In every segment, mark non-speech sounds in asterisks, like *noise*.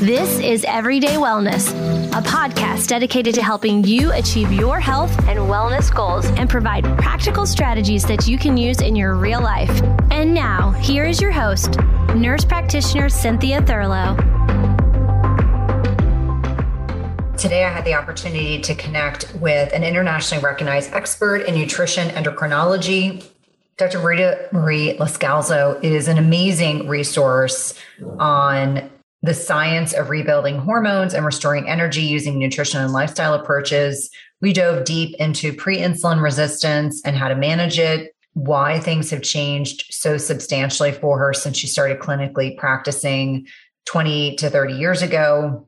This is Everyday Wellness, a podcast dedicated to helping you achieve your health and wellness goals and provide practical strategies that you can use in your real life. And now, here is your host, nurse practitioner Cynthia Thurlow. Today, I had the opportunity to connect with an internationally recognized expert in nutrition endocrinology. Dr. Ritamarie Loscalzo is an amazing resource on the science of rebuilding hormones and restoring energy using nutrition and lifestyle approaches. We dove deep into pre insulin resistance and how to manage it, why things have changed so substantially for her since she started clinically practicing 20 to 30 years ago,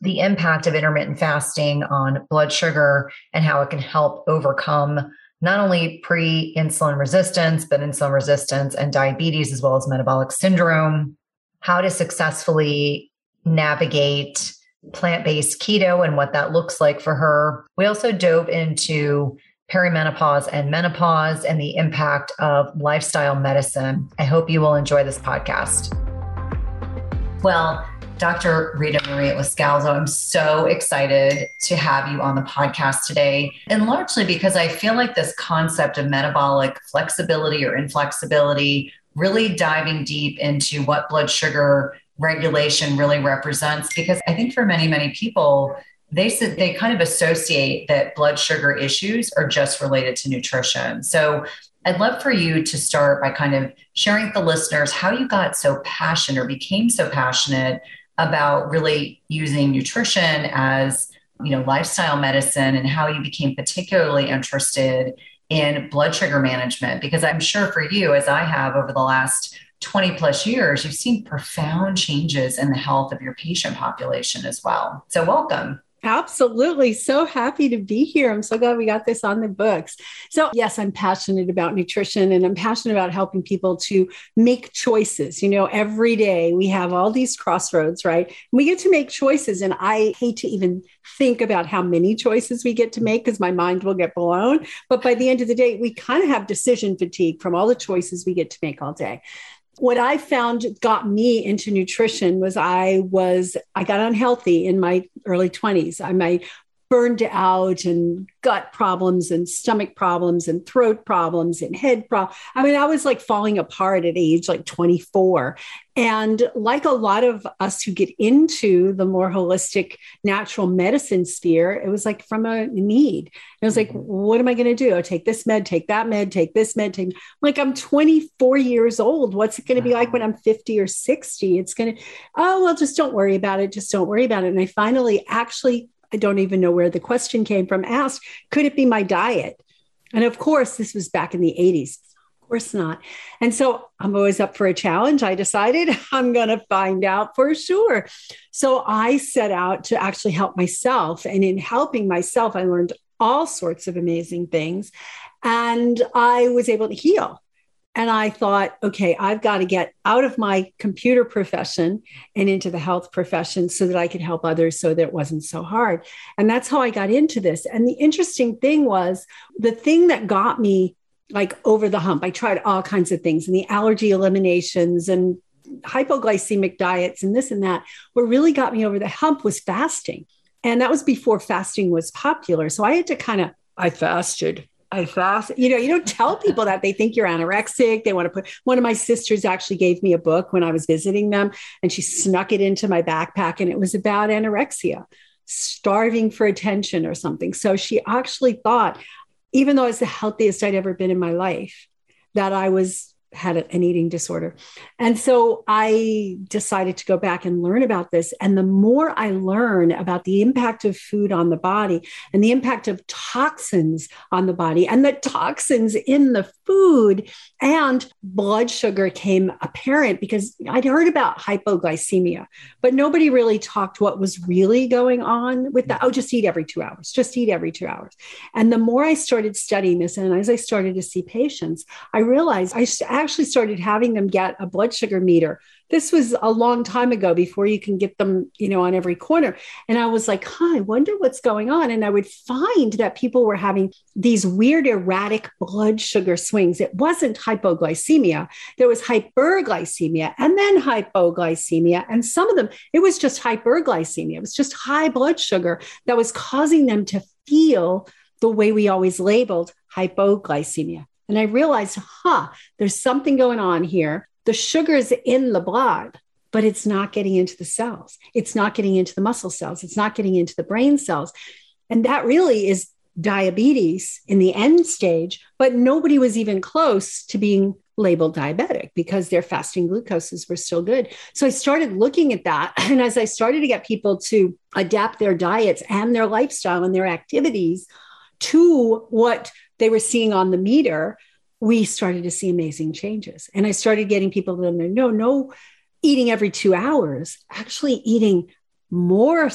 the impact of intermittent fasting on blood sugar and how it can help overcome not only pre insulin resistance, but insulin resistance and diabetes, as well as metabolic syndrome how to successfully navigate plant based keto and what that looks like for her. We also dove into perimenopause and menopause and the impact of lifestyle medicine. I hope you will enjoy this podcast. Well, Dr. Ritamarie Loscalzo, I'm so excited to have you on the podcast today. And largely because I feel like this concept of metabolic flexibility or inflexibility really diving deep into what blood sugar regulation really represents because i think for many many people they said they kind of associate that blood sugar issues are just related to nutrition. So i'd love for you to start by kind of sharing with the listeners how you got so passionate or became so passionate about really using nutrition as you know lifestyle medicine and how you became particularly interested in blood sugar management because I'm sure for you, as I have over the last 20 plus years, you've seen profound changes in the health of your patient population as well. So, welcome. Absolutely. So happy to be here. I'm so glad we got this on the books. So, yes, I'm passionate about nutrition and I'm passionate about helping people to make choices. You know, every day we have all these crossroads, right? We get to make choices. And I hate to even think about how many choices we get to make because my mind will get blown. But by the end of the day, we kind of have decision fatigue from all the choices we get to make all day what I found got me into nutrition was I was I got unhealthy in my early 20s. I my burned out and gut problems and stomach problems and throat problems and head problems. I mean, I was like falling apart at age like 24. And like a lot of us who get into the more holistic natural medicine sphere, it was like from a need. And I was like, mm-hmm. what am I going to do? I take this med, take that med, take this med, take like I'm 24 years old. What's it going to be like when I'm 50 or 60? It's going to, oh, well, just don't worry about it. Just don't worry about it. And I finally actually I don't even know where the question came from, asked, could it be my diet? And of course, this was back in the 80s. Of course not. And so I'm always up for a challenge. I decided *laughs* I'm going to find out for sure. So I set out to actually help myself. And in helping myself, I learned all sorts of amazing things. And I was able to heal. And I thought, okay, I've got to get out of my computer profession and into the health profession so that I could help others so that it wasn't so hard. And that's how I got into this. And the interesting thing was the thing that got me like over the hump, I tried all kinds of things and the allergy eliminations and hypoglycemic diets and this and that. What really got me over the hump was fasting. And that was before fasting was popular. So I had to kind of, I fasted I fast. You know, you don't tell people that they think you're anorexic. They want to put one of my sisters actually gave me a book when I was visiting them and she snuck it into my backpack and it was about anorexia, starving for attention or something. So she actually thought, even though it's the healthiest I'd ever been in my life, that I was had an eating disorder. And so I decided to go back and learn about this. And the more I learn about the impact of food on the body and the impact of toxins on the body and the toxins in the food and blood sugar came apparent because I'd heard about hypoglycemia, but nobody really talked what was really going on with that. Oh, just eat every two hours, just eat every two hours. And the more I started studying this, and as I started to see patients, I realized I actually started having them get a blood sugar meter this was a long time ago before you can get them, you know, on every corner. And I was like, huh, I wonder what's going on. And I would find that people were having these weird, erratic blood sugar swings. It wasn't hypoglycemia, there was hyperglycemia and then hypoglycemia. And some of them, it was just hyperglycemia. It was just high blood sugar that was causing them to feel the way we always labeled hypoglycemia. And I realized, huh, there's something going on here the sugar is in the blood, but it's not getting into the cells. It's not getting into the muscle cells. It's not getting into the brain cells. And that really is diabetes in the end stage, but nobody was even close to being labeled diabetic because their fasting glucoses were still good. So I started looking at that. *laughs* And as I started to get people to adapt their diets and their lifestyle and their activities to what they were seeing on the meter, we started to see amazing changes. And I started getting people to know, no, no eating every two hours, actually eating more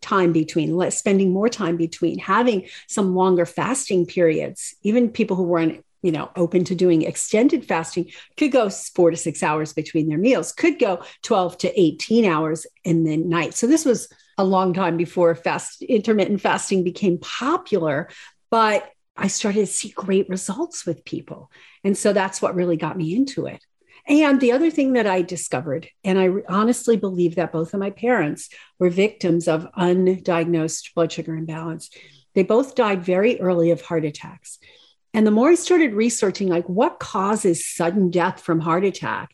time between, spending more time between, having some longer fasting periods. Even people who weren't, you know, open to doing extended fasting could go four to six hours between their meals, could go 12 to 18 hours in the night. So this was a long time before fast intermittent fasting became popular. But I started to see great results with people. And so that's what really got me into it. And the other thing that I discovered, and I honestly believe that both of my parents were victims of undiagnosed blood sugar imbalance. They both died very early of heart attacks. And the more I started researching, like what causes sudden death from heart attack,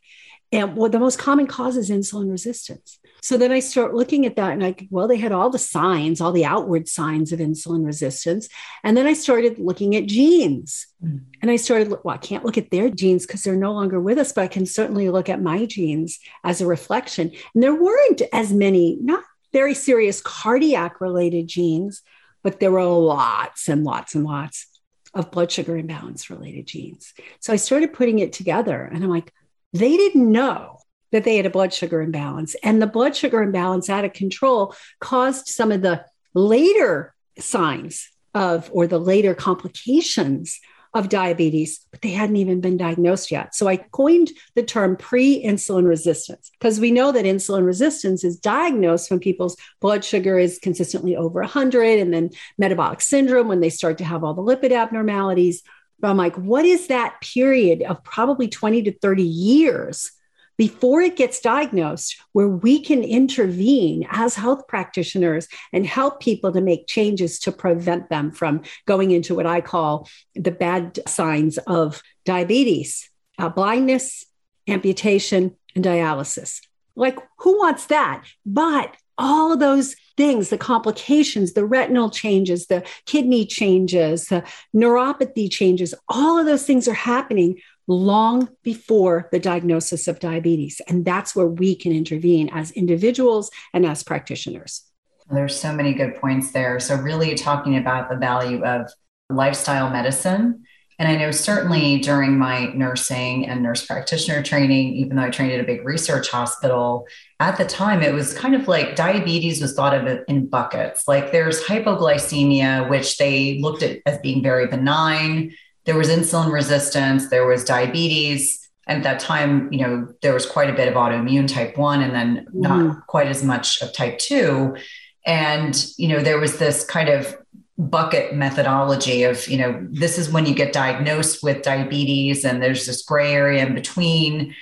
and well, the most common cause is insulin resistance. So then I start looking at that and I, well, they had all the signs, all the outward signs of insulin resistance. And then I started looking at genes. Mm. And I started, well, I can't look at their genes because they're no longer with us, but I can certainly look at my genes as a reflection. And there weren't as many, not very serious cardiac related genes, but there were lots and lots and lots of blood sugar imbalance related genes. So I started putting it together and I'm like, they didn't know that they had a blood sugar imbalance. And the blood sugar imbalance out of control caused some of the later signs of, or the later complications of diabetes, but they hadn't even been diagnosed yet. So I coined the term pre insulin resistance because we know that insulin resistance is diagnosed when people's blood sugar is consistently over 100 and then metabolic syndrome when they start to have all the lipid abnormalities. But I'm like, what is that period of probably 20 to 30 years before it gets diagnosed, where we can intervene as health practitioners and help people to make changes to prevent them from going into what I call the bad signs of diabetes, uh, blindness, amputation, and dialysis. Like, who wants that? But all of those things, the complications, the retinal changes, the kidney changes, the neuropathy changes, all of those things are happening long before the diagnosis of diabetes. And that's where we can intervene as individuals and as practitioners. There's so many good points there. So, really talking about the value of lifestyle medicine. And I know certainly during my nursing and nurse practitioner training, even though I trained at a big research hospital, at the time it was kind of like diabetes was thought of in buckets. Like there's hypoglycemia, which they looked at as being very benign there was insulin resistance, there was diabetes. And at that time, you know, there was quite a bit of autoimmune type one and then not mm. quite as much of type two. And, you know, there was this kind of bucket methodology of, you know, this is when you get diagnosed with diabetes and there's this gray area in between.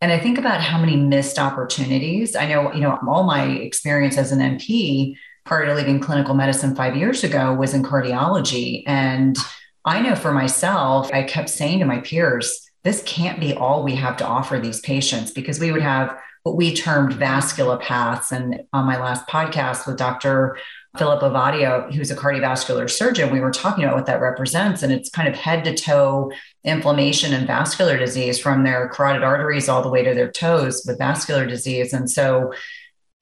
And I think about how many missed opportunities. I know, you know, all my experience as an NP prior to leaving clinical medicine five years ago was in cardiology. And I know for myself, I kept saying to my peers, this can't be all we have to offer these patients because we would have what we termed vasculopaths. And on my last podcast with Dr. Philip Ovadia, who's a cardiovascular surgeon, we were talking about what that represents. And it's kind of head to toe inflammation and vascular disease from their carotid arteries all the way to their toes with vascular disease. And so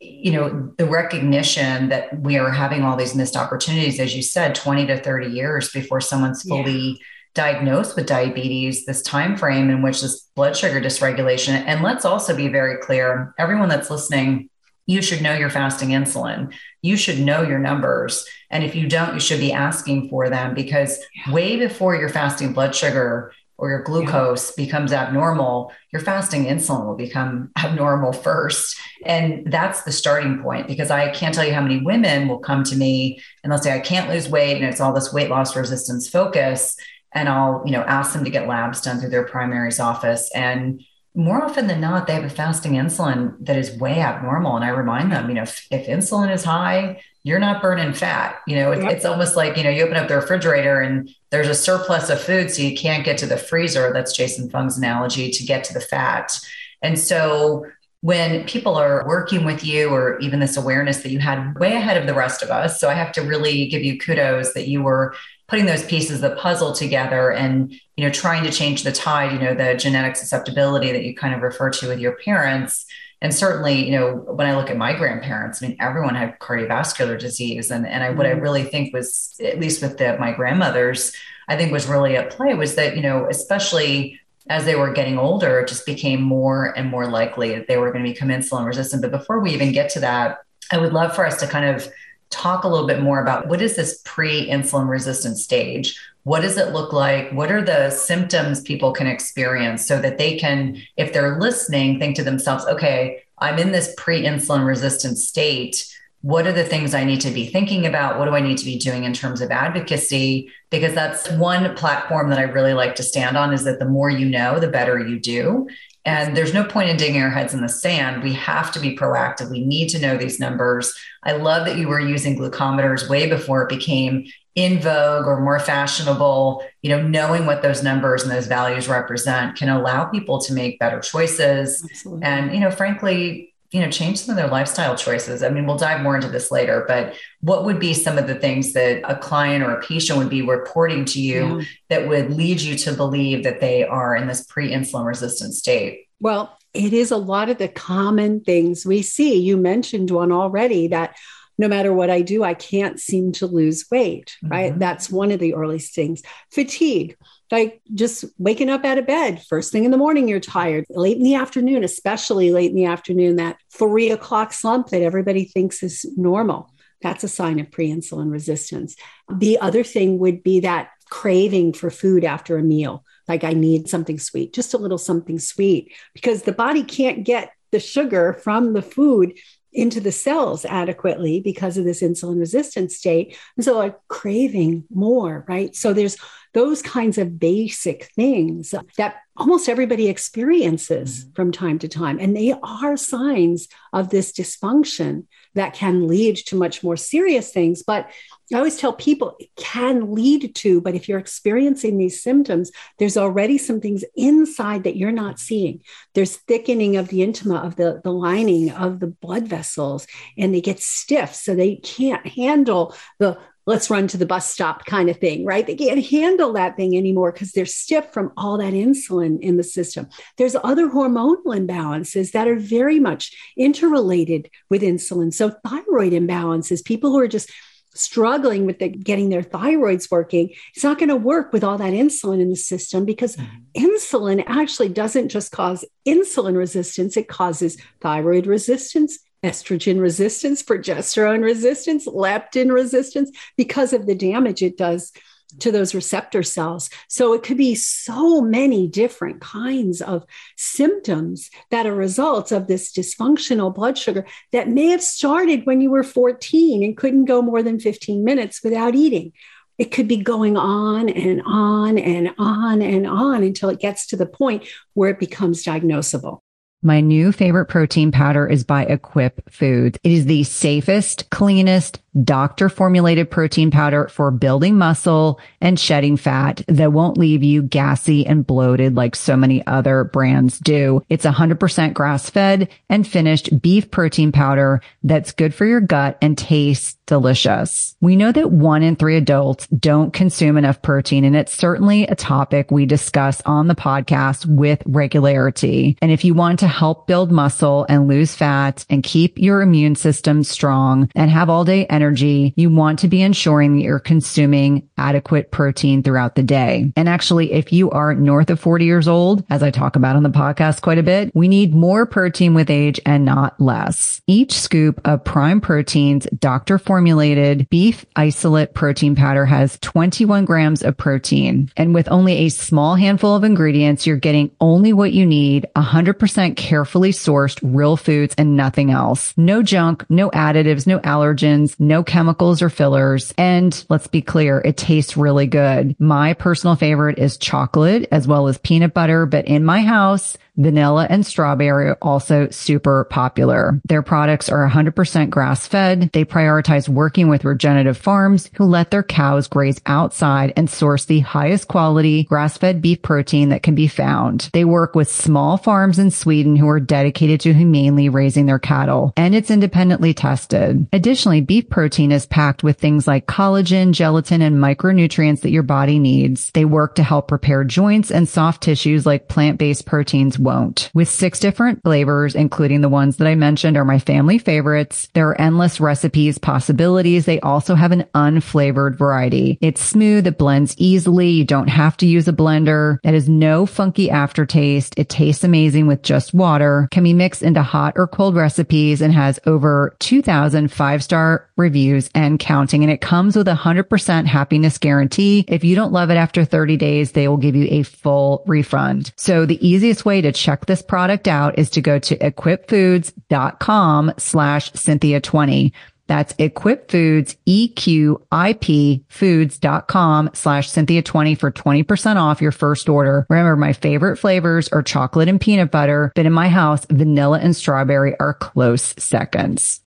you know the recognition that we are having all these missed opportunities as you said 20 to 30 years before someone's fully yeah. diagnosed with diabetes this time frame in which this blood sugar dysregulation and let's also be very clear everyone that's listening you should know your fasting insulin you should know your numbers and if you don't you should be asking for them because way before your fasting blood sugar or your glucose yeah. becomes abnormal, your fasting insulin will become *laughs* abnormal first. And that's the starting point because I can't tell you how many women will come to me and they'll say, I can't lose weight. And it's all this weight loss resistance focus. And I'll, you know, ask them to get labs done through their primary's office. And more often than not, they have a fasting insulin that is way abnormal. And I remind them, you know, if, if insulin is high, you're not burning fat. You know, it, yep. it's almost like, you know, you open up the refrigerator and there's a surplus of food. So you can't get to the freezer. That's Jason Fung's analogy to get to the fat. And so when people are working with you or even this awareness that you had way ahead of the rest of us. So I have to really give you kudos that you were putting those pieces of the puzzle together and you know trying to change the tide you know the genetic susceptibility that you kind of refer to with your parents. And certainly you know when i look at my grandparents i mean everyone had cardiovascular disease. And and I, what i mm-hmm. really think was at least with the, my grandmothers i think was really at play was that you know especially as they were getting older it just became more and more likely that they were going to become insulin resistant. But before we even get to that i would love for us to kind of talk a little bit more about what is this pre-insulin resistant stage? What does it look like? What are the symptoms people can experience so that they can if they're listening think to themselves okay i'm in this pre-insulin resistant state. What are the things i need to be thinking about? What do i need to be doing in terms of advocacy? Because that's one platform that i really like to stand on is that the more you know the better you do and there's no point in digging our heads in the sand. We have to be proactive. We need to know these numbers. I love that you were using glucometers way before it became in vogue or more fashionable. You know, knowing what those numbers and those values represent can allow people to make better choices. Absolutely. And, you know, frankly, you know change some of their lifestyle choices. I mean we'll dive more into this later but what would be some of the things that a client or a patient would be reporting to you yeah. that would lead you to believe that they are in this pre-insulin resistant state? Well it is a lot of the common things we see. You mentioned one already that no matter what I do, I can't seem to lose weight, right? Mm-hmm. That's one of the earliest things. Fatigue like just waking up out of bed first thing in the morning you're tired late in the afternoon especially late in the afternoon that three o'clock slump that everybody thinks is normal that's a sign of pre-insulin resistance the other thing would be that craving for food after a meal like i need something sweet just a little something sweet because the body can't get the sugar from the food into the cells adequately because of this insulin resistant state. And so like craving more, right? So there's those kinds of basic things that almost everybody experiences mm-hmm. from time to time. And they are signs of this dysfunction that can lead to much more serious things. But I always tell people it can lead to, but if you're experiencing these symptoms, there's already some things inside that you're not seeing. There's thickening of the intima, of the, the lining of the blood vessels, and they get stiff. So they can't handle the let's run to the bus stop kind of thing, right? They can't handle that thing anymore because they're stiff from all that insulin in the system. There's other hormonal imbalances that are very much interrelated with insulin. So, thyroid imbalances, people who are just struggling with the, getting their thyroids working, it's not going to work with all that insulin in the system because mm-hmm. insulin actually doesn't just cause insulin resistance, it causes thyroid resistance, estrogen resistance, progesterone resistance, leptin resistance because of the damage it does to those receptor cells. So it could be so many different kinds of symptoms that are results of this dysfunctional blood sugar that may have started when you were 14 and couldn't go more than 15 minutes without eating. It could be going on and on and on and on until it gets to the point where it becomes diagnosable. My new favorite protein powder is by Equip Foods. It is the safest, cleanest, doctor formulated protein powder for building muscle and shedding fat that won't leave you gassy and bloated like so many other brands do. It's 100% grass fed and finished beef protein powder that's good for your gut and tastes delicious. We know that one in three adults don't consume enough protein and it's certainly a topic we discuss on the podcast with regularity. And if you want to help build muscle and lose fat and keep your immune system strong and have all day energy, energy, you want to be ensuring that you're consuming adequate protein throughout the day. And actually, if you are north of 40 years old, as I talk about on the podcast quite a bit, we need more protein with age and not less. Each scoop of prime proteins, doctor formulated beef isolate protein powder has 21 grams of protein. And with only a small handful of ingredients, you're getting only what you need, 100% carefully sourced real foods and nothing else. No junk, no additives, no allergens, no chemicals or fillers. And let's be clear, it tastes really good. My personal favorite is chocolate as well as peanut butter, but in my house, vanilla and strawberry are also super popular. Their products are 100% grass fed. They prioritize working with regenerative farms who let their cows graze outside and source the highest quality grass fed beef protein that can be found. They work with small farms in Sweden who are dedicated to humanely raising their cattle and it's independently tested. Additionally, beef protein is packed with things like collagen, gelatin, and micronutrients that your body needs. They work to help repair joints and soft tissues like plant-based proteins won't. With six different flavors, including the ones that I mentioned are my family favorites. There are endless recipes, possibilities. They also have an unflavored variety. It's smooth. It blends easily. You don't have to use a blender. It has no funky aftertaste. It tastes amazing with just water, can be mixed into hot or cold recipes and has over 2000 five star reviews and counting. And it comes with a hundred percent happiness guarantee. If you don't love it after 30 days, they will give you a full refund. So the easiest way to check this product out is to go to equipfoods.com slash Cynthia 20. That's equipfoods, E-Q-I-P foods.com slash Cynthia 20 for 20% off your first order. Remember, my favorite flavors are chocolate and peanut butter, but in my house, vanilla and strawberry are close seconds.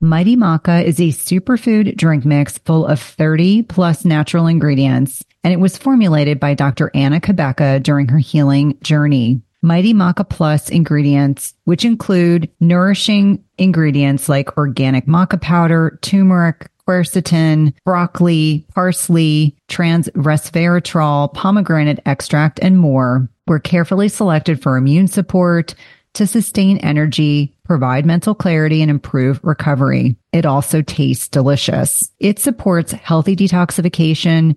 Mighty Maca is a superfood drink mix full of 30 plus natural ingredients, and it was formulated by Dr. Anna Cabeca during her healing journey. Mighty Maca Plus ingredients, which include nourishing ingredients like organic maca powder, turmeric, quercetin, broccoli, parsley, trans resveratrol, pomegranate extract, and more, were carefully selected for immune support, to sustain energy, provide mental clarity, and improve recovery. It also tastes delicious. It supports healthy detoxification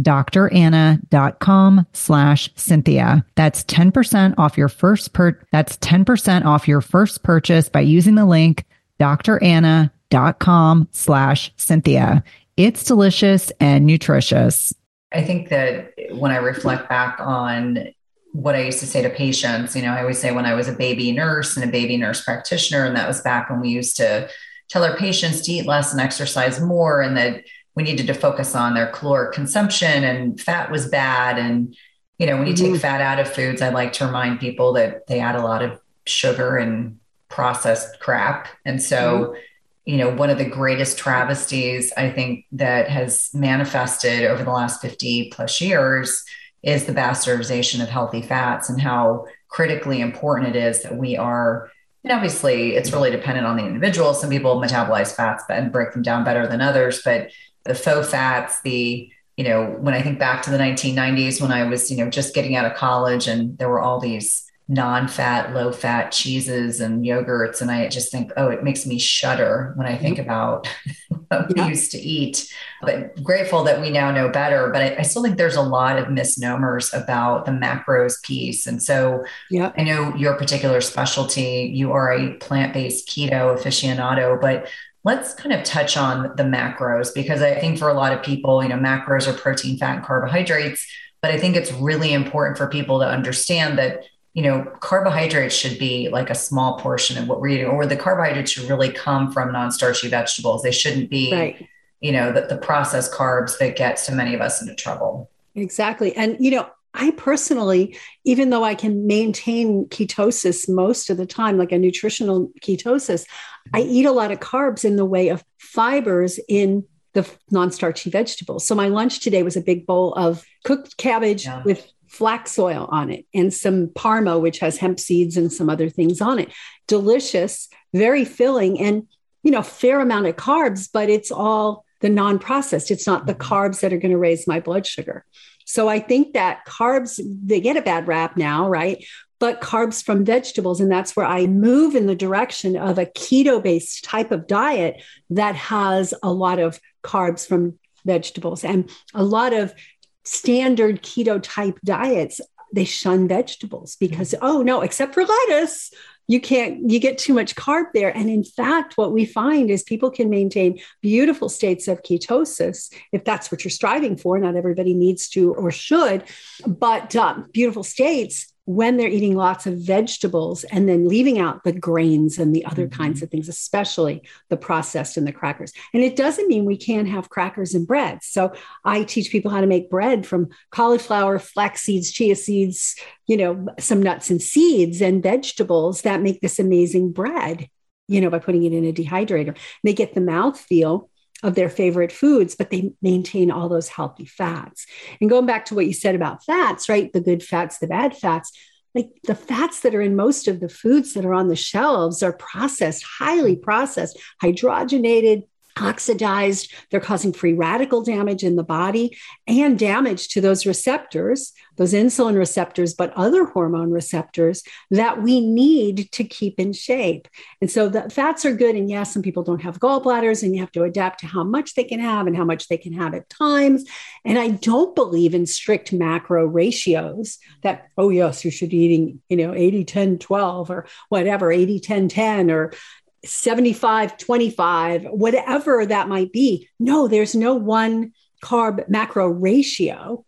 dranna.com slash Cynthia. That's 10% off your first per, that's 10% off your first purchase by using the link dranna.com slash Cynthia. It's delicious and nutritious. I think that when I reflect back on what I used to say to patients, you know, I always say when I was a baby nurse and a baby nurse practitioner, and that was back when we used to tell our patients to eat less and exercise more, and that we needed to focus on their caloric consumption and fat was bad. And, you know, when you mm-hmm. take fat out of foods, I like to remind people that they add a lot of sugar and processed crap. And so, mm-hmm. you know, one of the greatest travesties I think that has manifested over the last 50 plus years is the bastardization of healthy fats and how critically important it is that we are and obviously it's really dependent on the individual some people metabolize fats and break them down better than others but the faux fats, the you know, when I think back to the 1990s when I was, you know, just getting out of college and there were all these non-fat, low-fat cheeses and yogurts and I just think, oh, it makes me shudder when I think about *laughs* what we used to eat. But grateful that we now know better. But I, I, still think there's a lot of misnomers about the macros piece. And so yeah. I know your particular specialty, you are a plant-based keto aficionado, but let's kind of touch on the macros because I think for a lot of people, you know, macros are protein, fat, and carbohydrates. But I think it's really important for people to understand that, you know, carbohydrates should be like a small portion of what we're eating, or the carbohydrates should really come from non starchy vegetables. They shouldn't be, right. you know, the, the processed carbs that get so many of us into trouble. Exactly. And, you know, I personally, even though I can maintain ketosis most of the time, like a nutritional ketosis, I eat a lot of carbs in the way of fibers in the non-starchy vegetables. So my lunch today was a big bowl of cooked cabbage yeah. with flax oil on it and some parma which has hemp seeds and some other things on it. Delicious, very filling and you know, fair amount of carbs, but it's all the non-processed. It's not the mm-hmm. carbs that are going to raise my blood sugar. So I think that carbs they get a bad rap now, right? But carbs from vegetables and that's where I move in the direction of a keto-based type of diet that has a lot of carbs from vegetables and a lot of standard keto type diets they shun vegetables because mm-hmm. oh no except for lettuce you can't you get too much carb there. And in fact what we find is people can maintain beautiful states of ketosis if that's what you're striving for. Not everybody needs to or should but um, beautiful states when they're eating lots of vegetables and then leaving out the grains and the other mm-hmm. kinds of things, especially the processed and the crackers. And it doesn't mean we can't have crackers and bread. So I teach people how to make bread from cauliflower, flax seeds, chia seeds, you know, some nuts and seeds and vegetables that make this amazing bread, you know, by putting it in a dehydrator. They get the mouth feel of their favorite foods, but they maintain all those healthy fats. And going back to what you said about fats, right? The good fats, the bad fats, like the fats that are in most of the foods that are on the shelves are processed, highly processed, hydrogenated, oxidized. They're causing free radical damage in the body and damage to those receptors, those insulin receptors, but other hormone receptors that we need to keep in shape. And so the fats are good. And yes, some people don't have gallbladders, and you have to adapt to how much they can have and how much they can have at times. And I don't believe in strict macro ratios that, oh, yes, you should be eating, you know, 80, 10, 12 or whatever, 80, 10, 10, or 75, 25, whatever that might be. No, there's no one carb macro ratio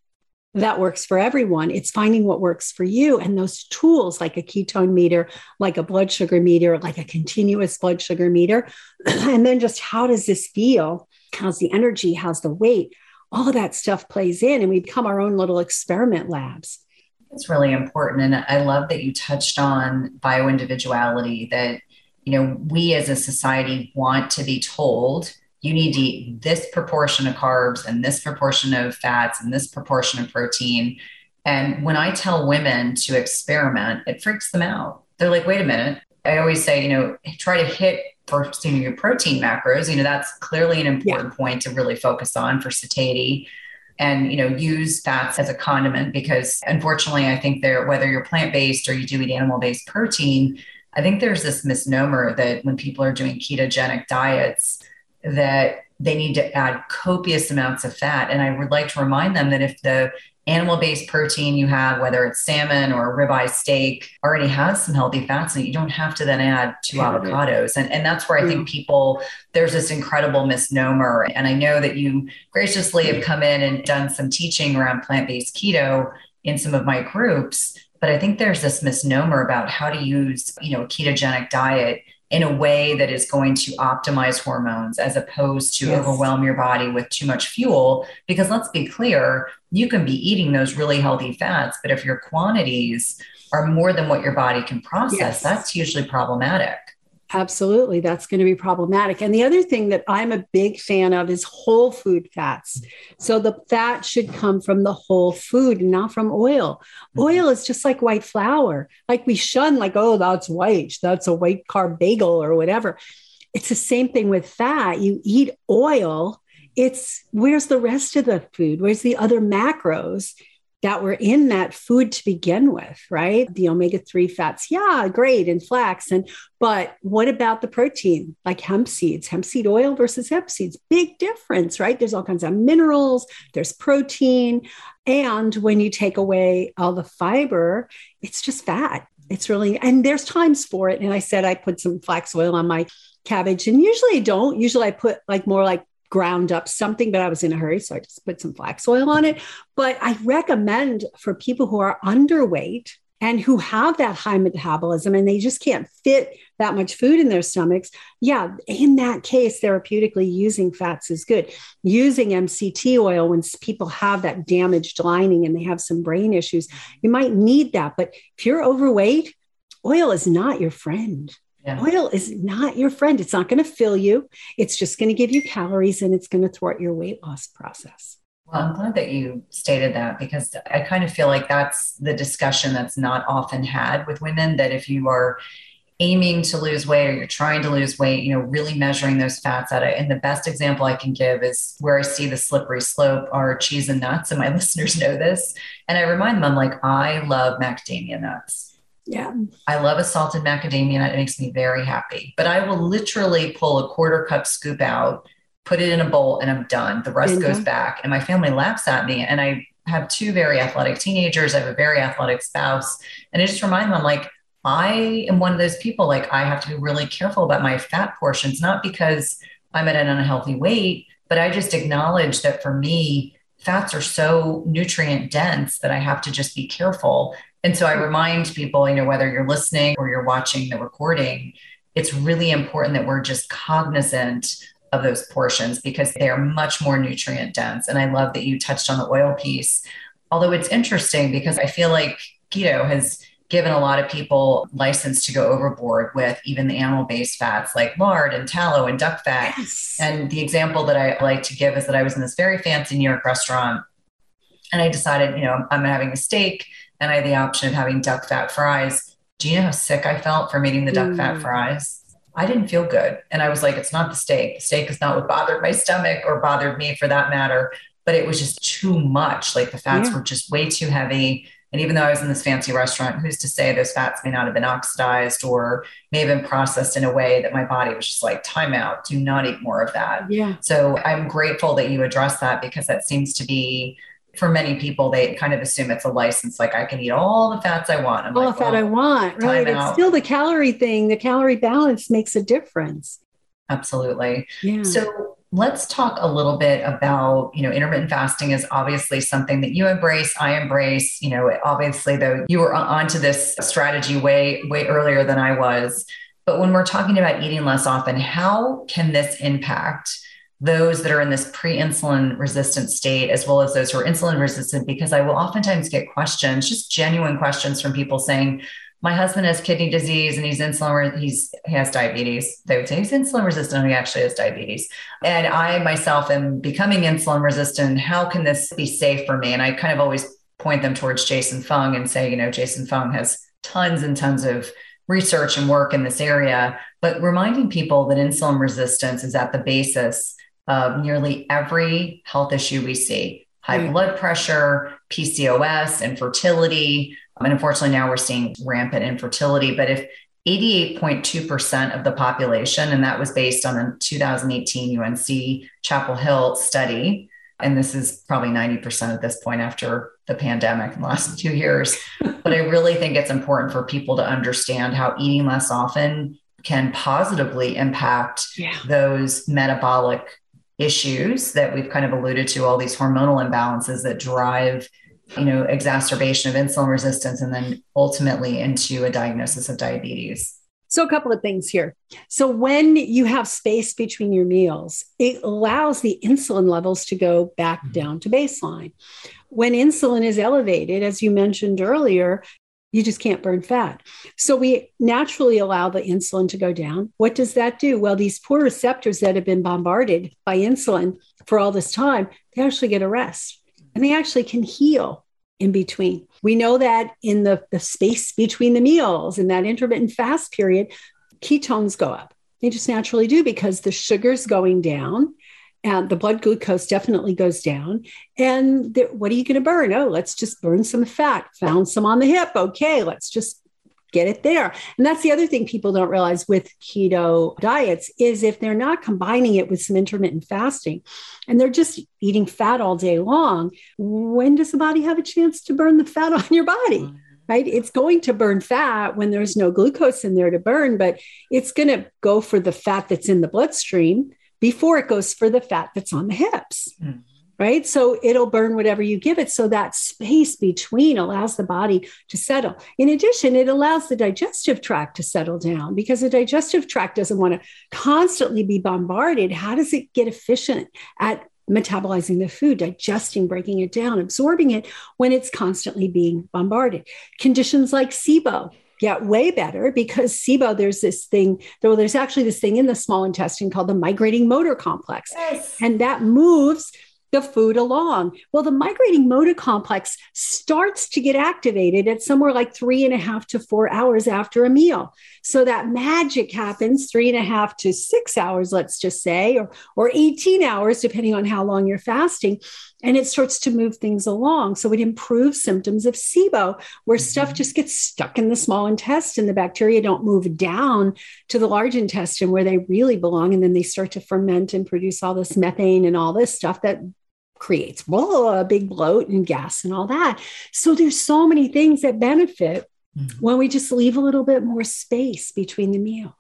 that works for everyone. It's finding what works for you. And those tools, like a ketone meter, like a blood sugar meter, like a continuous blood sugar meter, *clears throat* and then just how does this feel? How's the energy? How's the weight? All of that stuff plays in, and we become our own little experiment labs. It's really important. And I love that you touched on bioindividuality, that you know, we as a society want to be told you need to eat this proportion of carbs and this proportion of fats and this proportion of protein. And when I tell women to experiment, it freaks them out. They're like, wait a minute. I always say, you know, try to hit first you know, your protein macros. You know, that's clearly an important yeah. point to really focus on for satiety and you know use fats as a condiment because unfortunately i think there whether you're plant-based or you do eat animal-based protein I think there's this misnomer that when people are doing ketogenic diets, that they need to add copious amounts of fat. And I would like to remind them that if the animal based protein you have, whether it's salmon or ribeye steak, already has some healthy fats in it, you don't have to then add two avocados. And, and that's where I think people, there's this incredible misnomer. And I know that you graciously have come in and done some teaching around plant based keto in some of my groups. But I think there's this misnomer about how to use, you know, a ketogenic diet in a way that is going to optimize hormones as opposed to yes. overwhelm your body with too much fuel. Because let's be clear, you can be eating those really healthy fats, but if your quantities are more than what your body can process, yes. that's usually problematic. Absolutely. That's going to be problematic. And the other thing that I'm a big fan of is whole food fats. So the fat should come from the whole food, not from oil. Mm-hmm. Oil is just like white flour. Like we shun, like, oh, that's white. That's a white carb bagel or whatever. It's the same thing with fat. You eat oil, it's where's the rest of the food? Where's the other macros? That were in that food to begin with, right? The omega 3 fats, yeah, great, and flax. And but what about the protein, like hemp seeds, hemp seed oil versus hemp seeds? Big difference, right? There's all kinds of minerals, there's protein. And when you take away all the fiber, it's just fat. It's really, and there's times for it. And I said I put some flax oil on my cabbage, and usually I don't. Usually I put like more like ground up something, but I was in a hurry. So I just put some flax oil on it. But I recommend for people who are underweight and who have that high metabolism and they just can't fit that much food in their stomachs. Yeah, in that case, therapeutically using fats is good. Using MCT oil when people have that damaged lining and they have some brain issues, you might need that. But if you're overweight, oil is not your friend Yeah. Oil is not your friend. It's not going to fill you. It's just going to give you calories and it's going to thwart your weight loss process. Well, I'm glad that you stated that because I kind of feel like that's the discussion that's not often had with women that if you are aiming to lose weight or you're trying to lose weight, you know, really measuring those fats out. And the best example I can give is where I see the slippery slope are cheese and nuts. And my *laughs* listeners know this. And I remind them, I'm like, I love macadamia nuts. Yeah. I love a salted macadamia. It makes me very happy. But I will literally pull a quarter cup scoop out, put it in a bowl, and I'm done. The rest goes back. And my family laughs at me. And I have two very athletic teenagers. I have a very athletic spouse. And I just remind them, like, I am one of those people, like, I have to be really careful about my fat portions, not because I'm at an unhealthy weight, but I just acknowledge that for me, fats are so nutrient dense that I have to just be careful. And so I remind people, you know, whether you're listening or you're watching the recording, it's really important that we're just cognizant of those portions because they are much more nutrient dense. And I love that you touched on the oil piece. Although it's interesting because I feel like keto has given a lot of people license to go overboard with even the animal based fats like lard and tallow and duck fat. Yes. And the example that I like to give is that I was in this very fancy New York restaurant and I decided, you know, I'm having a steak and I had the option of having duck fat fries. Do you know how sick I felt from eating the duck mm. fat fries? I didn't feel good. And I was like, it's not the steak. The steak is not what bothered my stomach or bothered me for that matter, but it was just too much. Like the fats yeah. were just way too heavy. And even though I was in this fancy restaurant, who's to say those fats may not have been oxidized or may have been processed in a way that my body was just like, time out, do not eat more of that. Yeah. So I'm grateful that you address that because that seems to be for many people, they kind of assume it's a license. Like I can eat all the fats I want. I'm all like, the fat well, I want, right? It's still the calorie thing. The calorie balance makes a difference. Absolutely. Yeah. So let's talk a little bit about, you know, intermittent fasting is obviously something that you embrace. I embrace. You know, obviously though you were onto this strategy way way earlier than I was. But when we're talking about eating less often, how can this impact? Those that are in this pre-insulin resistant state as well as those who are insulin resistant because i will oftentimes get questions just genuine questions from people saying my husband has kidney disease and he's insulin he's he has diabetes. They would say he's insulin resistant and he actually has diabetes. And i myself am becoming insulin resistant. How can this be safe for me? And i kind of always point them towards jason fung and say you know jason fung has tons and tons of research and work in this area. But reminding people that insulin resistance is at the basis of nearly every health issue we see high mm. blood pressure, PCOS, infertility. And unfortunately, now we're seeing rampant infertility. But if 88.2% of the population, and that was based on a 2018 UNC Chapel Hill study, and this is probably 90% at this point after the pandemic in the last *laughs* two years. but I really think it's important for people to understand how eating less often can positively impact yeah. those metabolic issues that we've kind of alluded to all these hormonal imbalances that drive you know exacerbation of insulin resistance and then ultimately into a diagnosis of diabetes. So a couple of things here. So when you have space between your meals it allows the insulin levels to go back mm-hmm. down to baseline. When insulin is elevated as you mentioned earlier you just can't burn fat. So we naturally allow the insulin to go down. What does that do? Well, these poor receptors that have been bombarded by insulin for all this time, they actually get a rest and they actually can heal in between. We know that in the, the space between the meals, in that intermittent fast period, ketones go up. They just naturally do because the sugar's going down and the blood glucose definitely goes down. And what are you going to burn? Oh, let's just burn some fat. Found some on the hip. Okay, let's just get it there. And that's the other thing people don't realize with keto diets is if they're not combining it with some intermittent fasting and they're just eating fat all day long, when does the body have a chance to burn the fat *laughs* on your body? Right? It's going to burn fat when there's no glucose in there to burn, but it's going to go for the fat that's in the bloodstream before it goes for the fat that's on the hips. Mm. Right. So it'll burn whatever you give it. So that space between allows the body to settle. In addition, it allows the digestive tract to settle down because the digestive tract doesn't want to constantly be bombarded. How does it get efficient at metabolizing the food, digesting, breaking it down, absorbing it when it's constantly being bombarded? Conditions like SIBO get way better because SIBO, there's this thing, though there's actually this thing in the small intestine called the migrating motor complex. Yes. And that moves the food along. Well, the migrating motor complex starts to get activated at somewhere like three and a half to four hours after a meal. So that magic happens three and a half to six hours, let's just say, or, or 18 hours, depending on how long you're fasting. And it starts to move things along. So it improves symptoms of SIBO, where stuff mm-hmm. just gets stuck in the small intestine. The bacteria don't move down to the large intestine where they really belong. And then they start to ferment and produce all this methane and all this stuff that creates well, a big bloat and gas and all that. So there's so many things that benefit mm-hmm. when we just leave a little bit more space between the meals.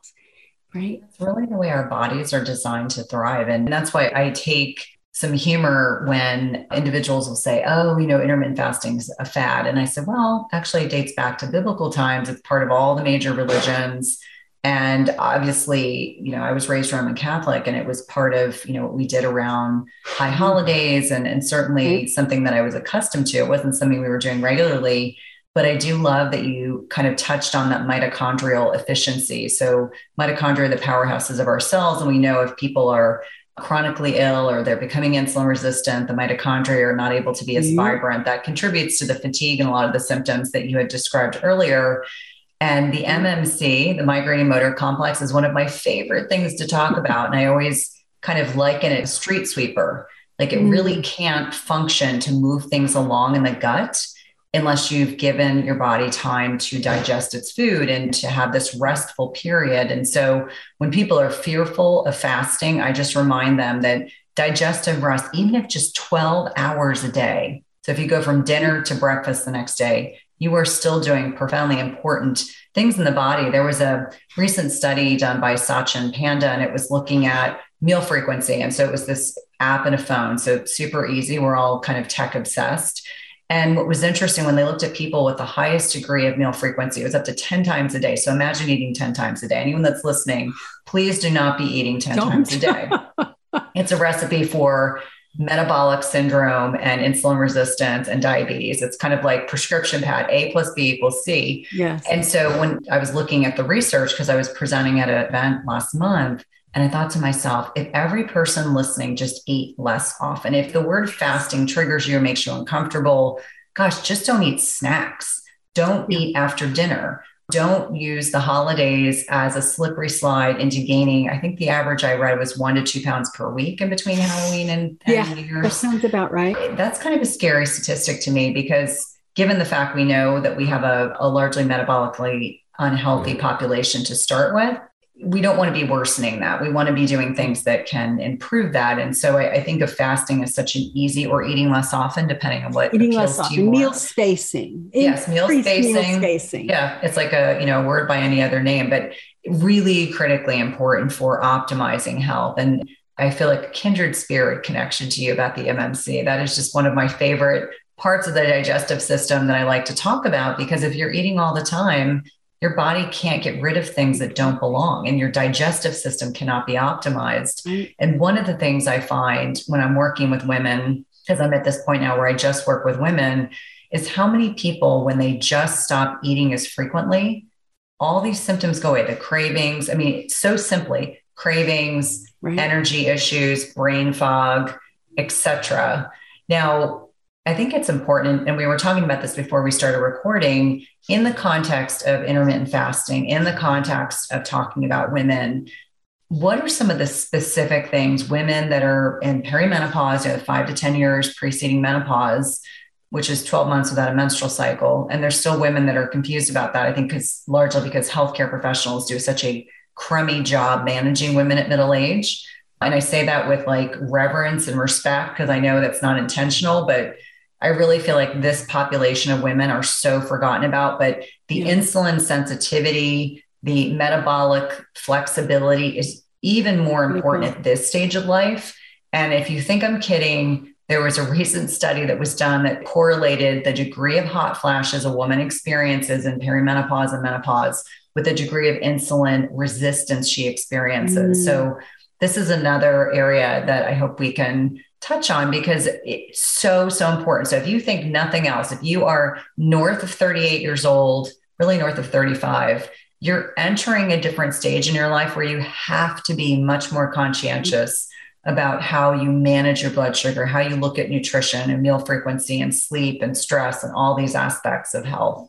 Right. It's really the way our bodies are designed to thrive. And that's why I take some humor when individuals will say, Oh, you know, intermittent fasting is a fad. And I said, Well, actually, it dates back to biblical times. It's part of all the major religions. And obviously, you know, I was raised Roman Catholic and it was part of, you know, what we did around high holidays and, and certainly mm-hmm. something that I was accustomed to. It wasn't something we were doing regularly. But I do love that you kind of touched on that mitochondrial efficiency. So, mitochondria are the powerhouses of our cells. And we know if people are chronically ill or they're becoming insulin resistant, the mitochondria are not able to be as mm-hmm. vibrant. That contributes to the fatigue and a lot of the symptoms that you had described earlier. And the MMC, the migrating motor complex, is one of my favorite things to talk *laughs* about. And I always kind of liken it a street sweeper. Like it really mm. can't function to move things along in the gut unless you've given your body time to digest its food and to have this restful period. And so when people are fearful of fasting, I just remind them that digestive rest, even if just 12 hours a day. So if you go from dinner to breakfast the next day, you are still doing profoundly important things in the body. There was a recent study done by Satchin Panda, and it was looking at meal frequency. And so it was this app and a phone. So super easy. We're all kind of tech obsessed. And what was interesting when they looked at people with the highest degree of meal frequency, it was up to 10 times a day. So imagine eating 10 times a day. Anyone that's listening, please do not be eating 10 Don't. times a day. *laughs* it's a recipe for metabolic syndrome and insulin resistance and diabetes. It's kind of like prescription pad A plus B equals C. Yes. And so when I was looking at the research, because I was presenting at an event last month, and I thought to myself, if every person listening just ate less often, if the word fasting triggers you or makes you uncomfortable, gosh, just don't eat snacks. Don't eat after dinner don't use the holidays as a slippery slide into gaining. I think the average I read was one to two pounds per week in between Halloween and, and yeah, New Year's. That sounds about right. Eh, that's kind of a scary statistic to me because given the fact we know that we have a, a largely metabolically unhealthy population to start with, we don't want to be worsening that. We want to be doing things that can improve that. And so I, I think of fasting as such an easy or eating less often, depending on what eating less often. Meal spacing. Yes, meal spacing. meal spacing. Yeah, it's like a you know word by any other name, but really critically important for optimizing health. And I feel like a kindred spirit connection to you about the MMC. That is just one of my favorite parts of the digestive system that I like to talk about because if you're eating all the time, your body can't get rid of things that don't belong and your digestive system cannot be optimized. Mm. And one of the things I find when I'm working with women, because I'm at this point now where I just work with women, is how many people, when they just stop eating as frequently, all these symptoms go away. The cravings, I mean, so simply, cravings, right. energy issues, brain fog, etc. Now, I think it's important, and we were talking about this before we started recording, in the context of intermittent fasting, in the context of talking about women. What are some of the specific things women that are in perimenopause, you know, five to 10 years preceding menopause, which is 12 months without a menstrual cycle? And there's still women that are confused about that. I think because largely because healthcare professionals do such a crummy job managing women at middle age. And I say that with like reverence and respect because I know that's not intentional, but I really feel like this population of women are so forgotten about, but the yeah. insulin sensitivity, the metabolic flexibility is even more important at this stage of life. And if you think I'm kidding, there was a recent study that was done that correlated the degree of hot flashes a woman experiences in perimenopause and menopause with the degree of insulin resistance she experiences. Mm. So, this is another area that I hope we can touch on because it's so, so important. So if you think nothing else, if you are north of 38 years old, really north of 35, you're entering a different stage in your life where you have to be much more conscientious about how you manage your blood sugar, how you look at nutrition and meal frequency and sleep and stress and all these aspects of health.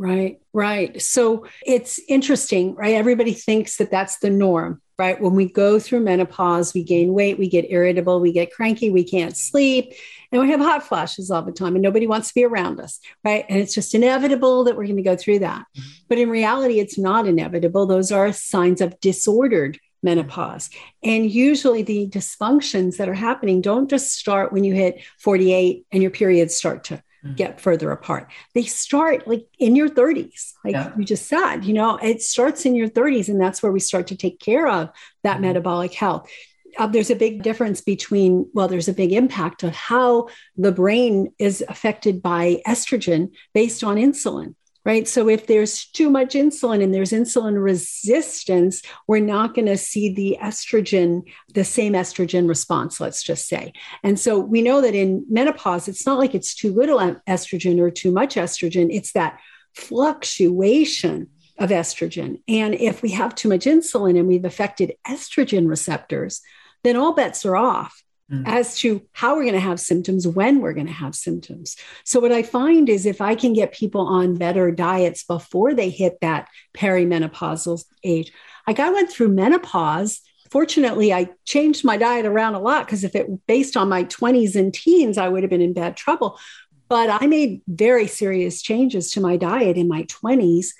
Right, right. So it's interesting, right? Everybody thinks that that's the norm, right? When we go through menopause, we gain weight, we get irritable, we get cranky, we can't sleep, and we have hot flashes all the time, and nobody wants to be around us, right? And it's just inevitable that we're going to go through that. Mm-hmm. But in reality, it's not inevitable. Those are signs of disordered menopause. And usually the dysfunctions that are happening don't just start when you hit 48 and your periods start to mm-hmm. get further apart. They start like in your 30s, like yeah. you just said, you know, it starts in your 30s, and that's where we start to take care of that mm-hmm. metabolic health. Uh, there's a big difference between, well, there's a big impact of how the brain is affected by estrogen based on insulin right? So if there's too much insulin and there's insulin resistance, we're not going to see the estrogen, the same estrogen response, let's just say. And so we know that in menopause, it's not like it's too little estrogen or too much estrogen, it's that fluctuation of estrogen. And if we have too much insulin and we've affected estrogen receptors, then all bets are off mm. as to how we're going to have symptoms, when we're going to have symptoms. So, what I find is if I can get people on better diets before they hit that perimenopausal age, like I went through menopause. Fortunately, I changed my diet around a lot because if it based on my 20s and teens, I would have been in bad trouble. But I made very serious changes to my diet in my 20s.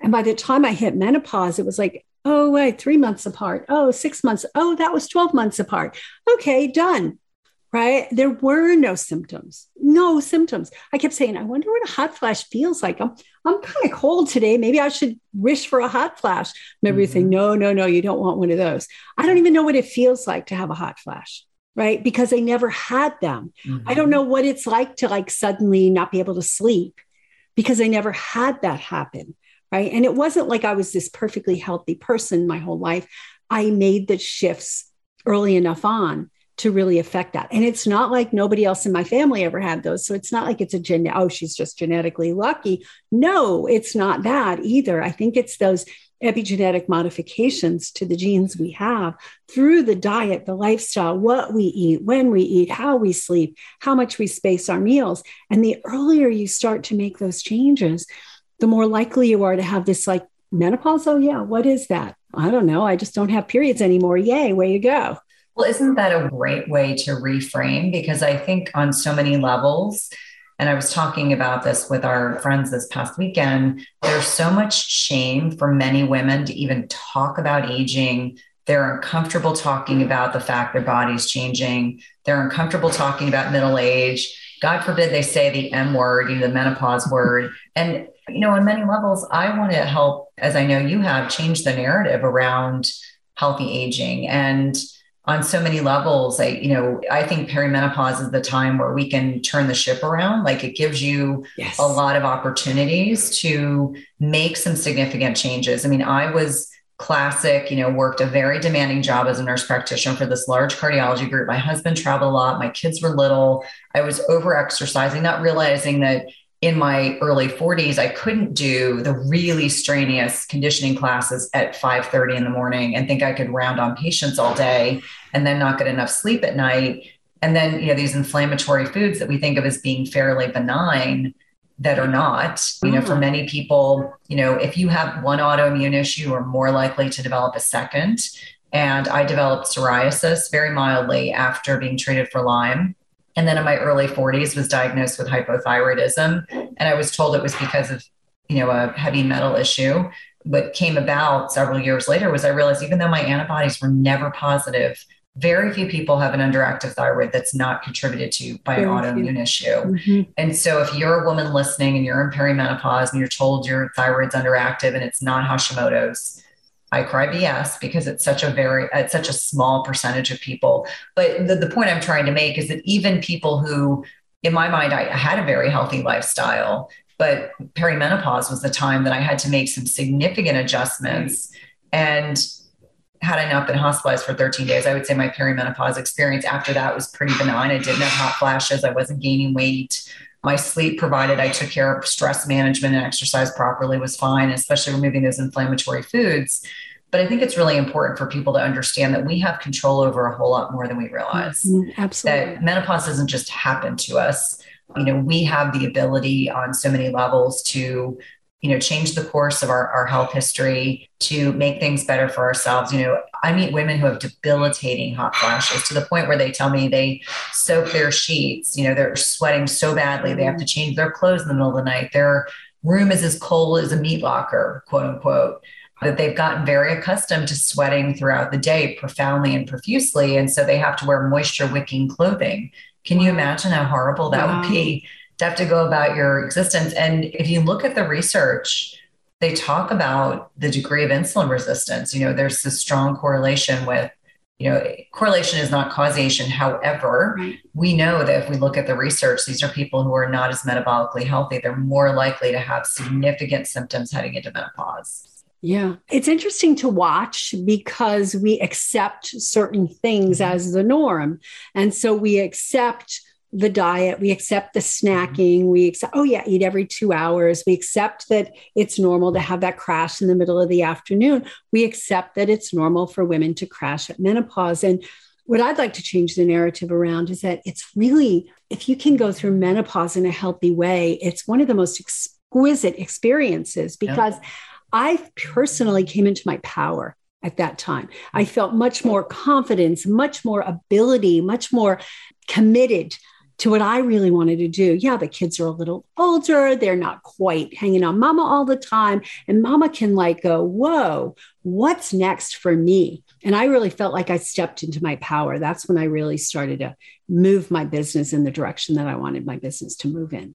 And by the time I hit menopause, it was like Oh, wait, three months apart. Oh, six months. Oh, that was 12 months apart. Okay, done. Right. There were no symptoms, no symptoms. I kept saying, I wonder what a hot flash feels like. I'm, I'm kind of cold today. Maybe I should wish for a hot flash. Maybe mm-hmm. saying, no, no, no, you don't want one of those. I don't even know what it feels like to have a hot flash right because i never had them mm-hmm. i don't mm-hmm. know what it's like to like suddenly not be able to sleep because i never had that happen right? And it wasn't like I was this perfectly healthy person my whole life. I made the shifts early enough on to really affect that. And it's not like nobody else in my family ever had those. So it's not like it's a gen, oh, she's just genetically lucky. No, it's not that either. I think it's those epigenetic modifications to the genes we have through the diet, the lifestyle, what we eat, when we eat, how we sleep, how much we space our meals. And the earlier you start to make those changes, the more likely you are to have this like menopause. Oh, yeah, what is that? I don't know. I just don't have periods anymore. Yay, way you go. Well, isn't that a great way to reframe? Because I think on so many levels, and I was talking about this with our friends this past weekend, there's so much shame for many women to even talk about aging. They're uncomfortable talking about the fact their body's changing. They're uncomfortable talking about middle age. God forbid they say the M word, you know, the menopause word. And you know, on many levels, I want to help, as I know you have, change the narrative around healthy aging. And on so many levels, I, you know, I think perimenopause is the time where we can turn the ship around. Like it gives you yes. a lot of opportunities to make some significant changes. I mean, I was classic, you know, worked a very demanding job as a nurse practitioner for this large cardiology group. My husband traveled a lot. My kids were little. I was over exercising, not realizing that in my early 40s i couldn't do the really strenuous conditioning classes at 5.30 in the morning and think i could round on patients all day and then not get enough sleep at night. And then you know these inflammatory foods that we think of as being fairly benign that are not you know for mm. many people you know if you have one autoimmune issue you're more likely to develop a second. And i developed psoriasis very mildly after being treated for lyme and then in my early 40s was diagnosed with hypothyroidism and i was told it was because of you know a heavy metal issue what came about several years later was i realized even though my antibodies were never positive very few people have an underactive thyroid that's not contributed to by very an autoimmune few. issue. Mm-hmm. And so if you're a woman listening and you're in perimenopause and you're told your thyroid's underactive and it's not Hashimoto's, I cry BS because it's such a very, it's such a small percentage of people. But the, the point I'm trying to make is that even people who, in my mind, I had a very healthy lifestyle, but perimenopause was the time that I had to make some significant adjustments. And had I not been hospitalized for 13 days, I would say my perimenopause experience after that was pretty benign. I didn't have hot flashes. I wasn't gaining weight. My sleep provided I took care of stress management and exercise properly was fine, especially removing those inflammatory foods. But I think it's really important for people to understand that we have control over a whole lot more than we realize. Mm, absolutely. That menopause doesn't just happen to us. You know, we have the ability on so many levels to you know change the course of our, our health history to make things better for ourselves you know i meet women who have debilitating hot flashes to the point where they tell me they soak their sheets you know they're sweating so badly they have to mm-hmm. change their clothes in the middle of the night their room is as cold as a meat locker quote unquote that they've gotten very accustomed to sweating throughout the day profoundly and profusely. And so they have to wear moisture wicking clothing. Can you imagine how horrible that wow. would be to have to go about your existence? And if you look at the research, they talk about the degree of insulin resistance. You know, there's this strong correlation with, you know, correlation is not causation. However, right. we know that if we look at the research, these are people who are not as metabolically healthy. They're more likely to have significant symptoms heading into menopause. Yeah. It's interesting to watch because we accept certain things mm-hmm. as the norm. And so we accept the diet, we accept the mm-hmm. snacking, we accept, oh, yeah, eat every two hours. We accept that it's normal to have that crash in the middle of the afternoon. We accept that it's normal for women to crash at menopause. And what I'd like to change the narrative around is that it's really, if you can go through menopause in a healthy way, it's one of the most exquisite experiences because. Yeah I personally came into my power at that time. I mm. felt much more confidence, much more ability, much more committed to what I really wanted to do. Yeah, the kids are a little older. They're not quite hanging on mama all the time. And mama can like go, whoa, what's next for me? And I really felt like I stepped into my power. That's when I really started to move my business in the direction that I wanted my business to move in.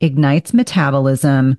ignites metabolism,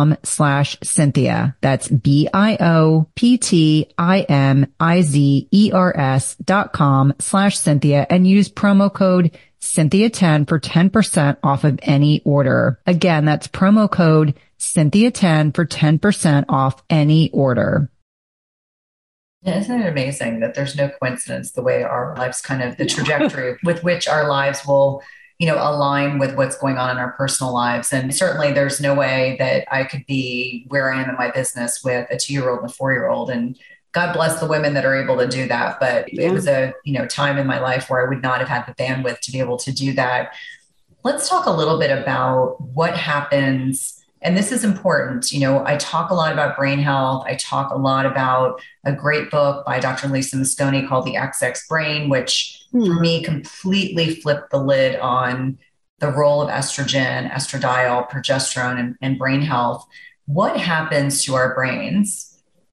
bioptimizers.com slash Cynthia. That's B-I-O-P-T-I-M-I-Z-E-R-S dot com slash Cynthia and use promo code Cynthia 10 for 10% off of any order. Again, that's promo code Cynthia 10 for 10% off any order. Isn't it amazing that there's no coincidence the way our lives kind of the trajectory with which our lives will, you know, align with what's going on in our personal lives. And certainly there's no way that I could be where I am in my business with a two year old and a four year old. And God bless the women that are able to do that. But yeah. it was a, you know, time in my life where I would not have had the bandwidth to be able to do that. Let's talk a little bit about what happens and this is important. You know, I talk a lot about brain health. I talk a lot about a great book by Dr. Lisa Mosconi called The XX Brain, which for me completely flipped the lid on the role of estrogen, estradiol, progesterone, and, and brain health. What happens to our brains?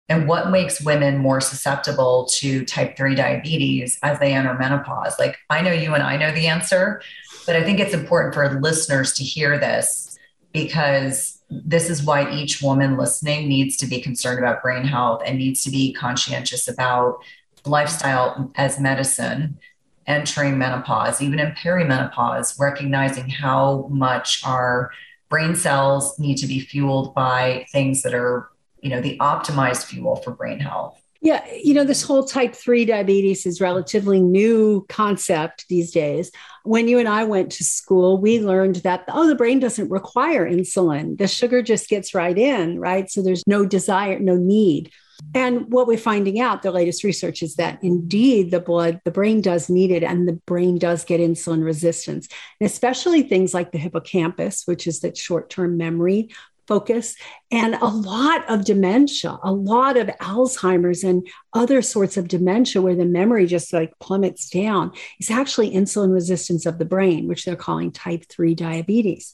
and what makes women more susceptible to type 3 diabetes as they enter menopause? Like, I know you and I know the answer, but I think it's important for listeners to hear this because this is why each woman listening needs to be concerned about brain health and needs to be conscientious about lifestyle as medicine entering menopause, even in perimenopause, recognizing how much our brain cells need to be fueled by things that are, you know, the optimized fuel for brain health. Yeah, you know, this whole type 3 diabetes is relatively new concept these days. When you and I went to school, we learned that oh, the brain doesn't require insulin. The sugar just gets right in, right? So there's no desire, no need. And what we're finding out, the latest research is that indeed the blood, the brain does need it, and the brain does get insulin resistance, and especially things like the hippocampus, which is that short term memory focus and a lot of dementia, a lot of Alzheimer's and other sorts of dementia where the memory just like plummets down is actually insulin resistance of the brain, which they're calling type 3 diabetes.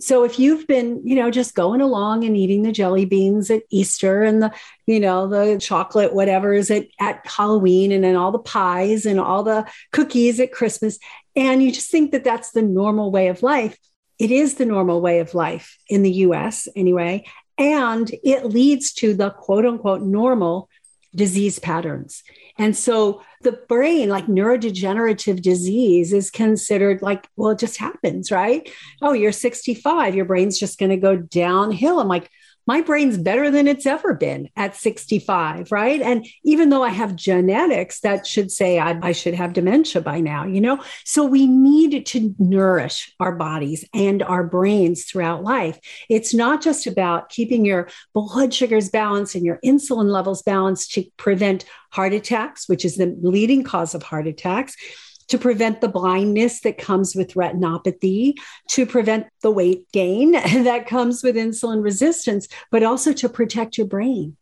So if you've been, you know, just going along and eating the jelly beans at Easter and the, you know, the chocolate, whatever is at, at Halloween and then all the pies and all the cookies at Christmas, and you just think that that's the normal way of life, it is the normal way of life in the US anyway. And it leads to the quote unquote normal disease patterns. And so the brain, like neurodegenerative disease, is considered like, well, it just happens, right? Oh, you're 65, your brain's just going to go downhill. I'm like, my brain's better than it's ever been at 65, right? And even though I have genetics that should say I, I, should have dementia by now, you know? So we need to nourish our bodies and our brains throughout life. It's not just about keeping your blood sugars balanced and your insulin levels balanced to prevent heart attacks, which is the leading cause of heart attacks to prevent the blindness that comes with retinopathy, to prevent the weight gain *laughs* that comes with insulin resistance, but also to protect your brain.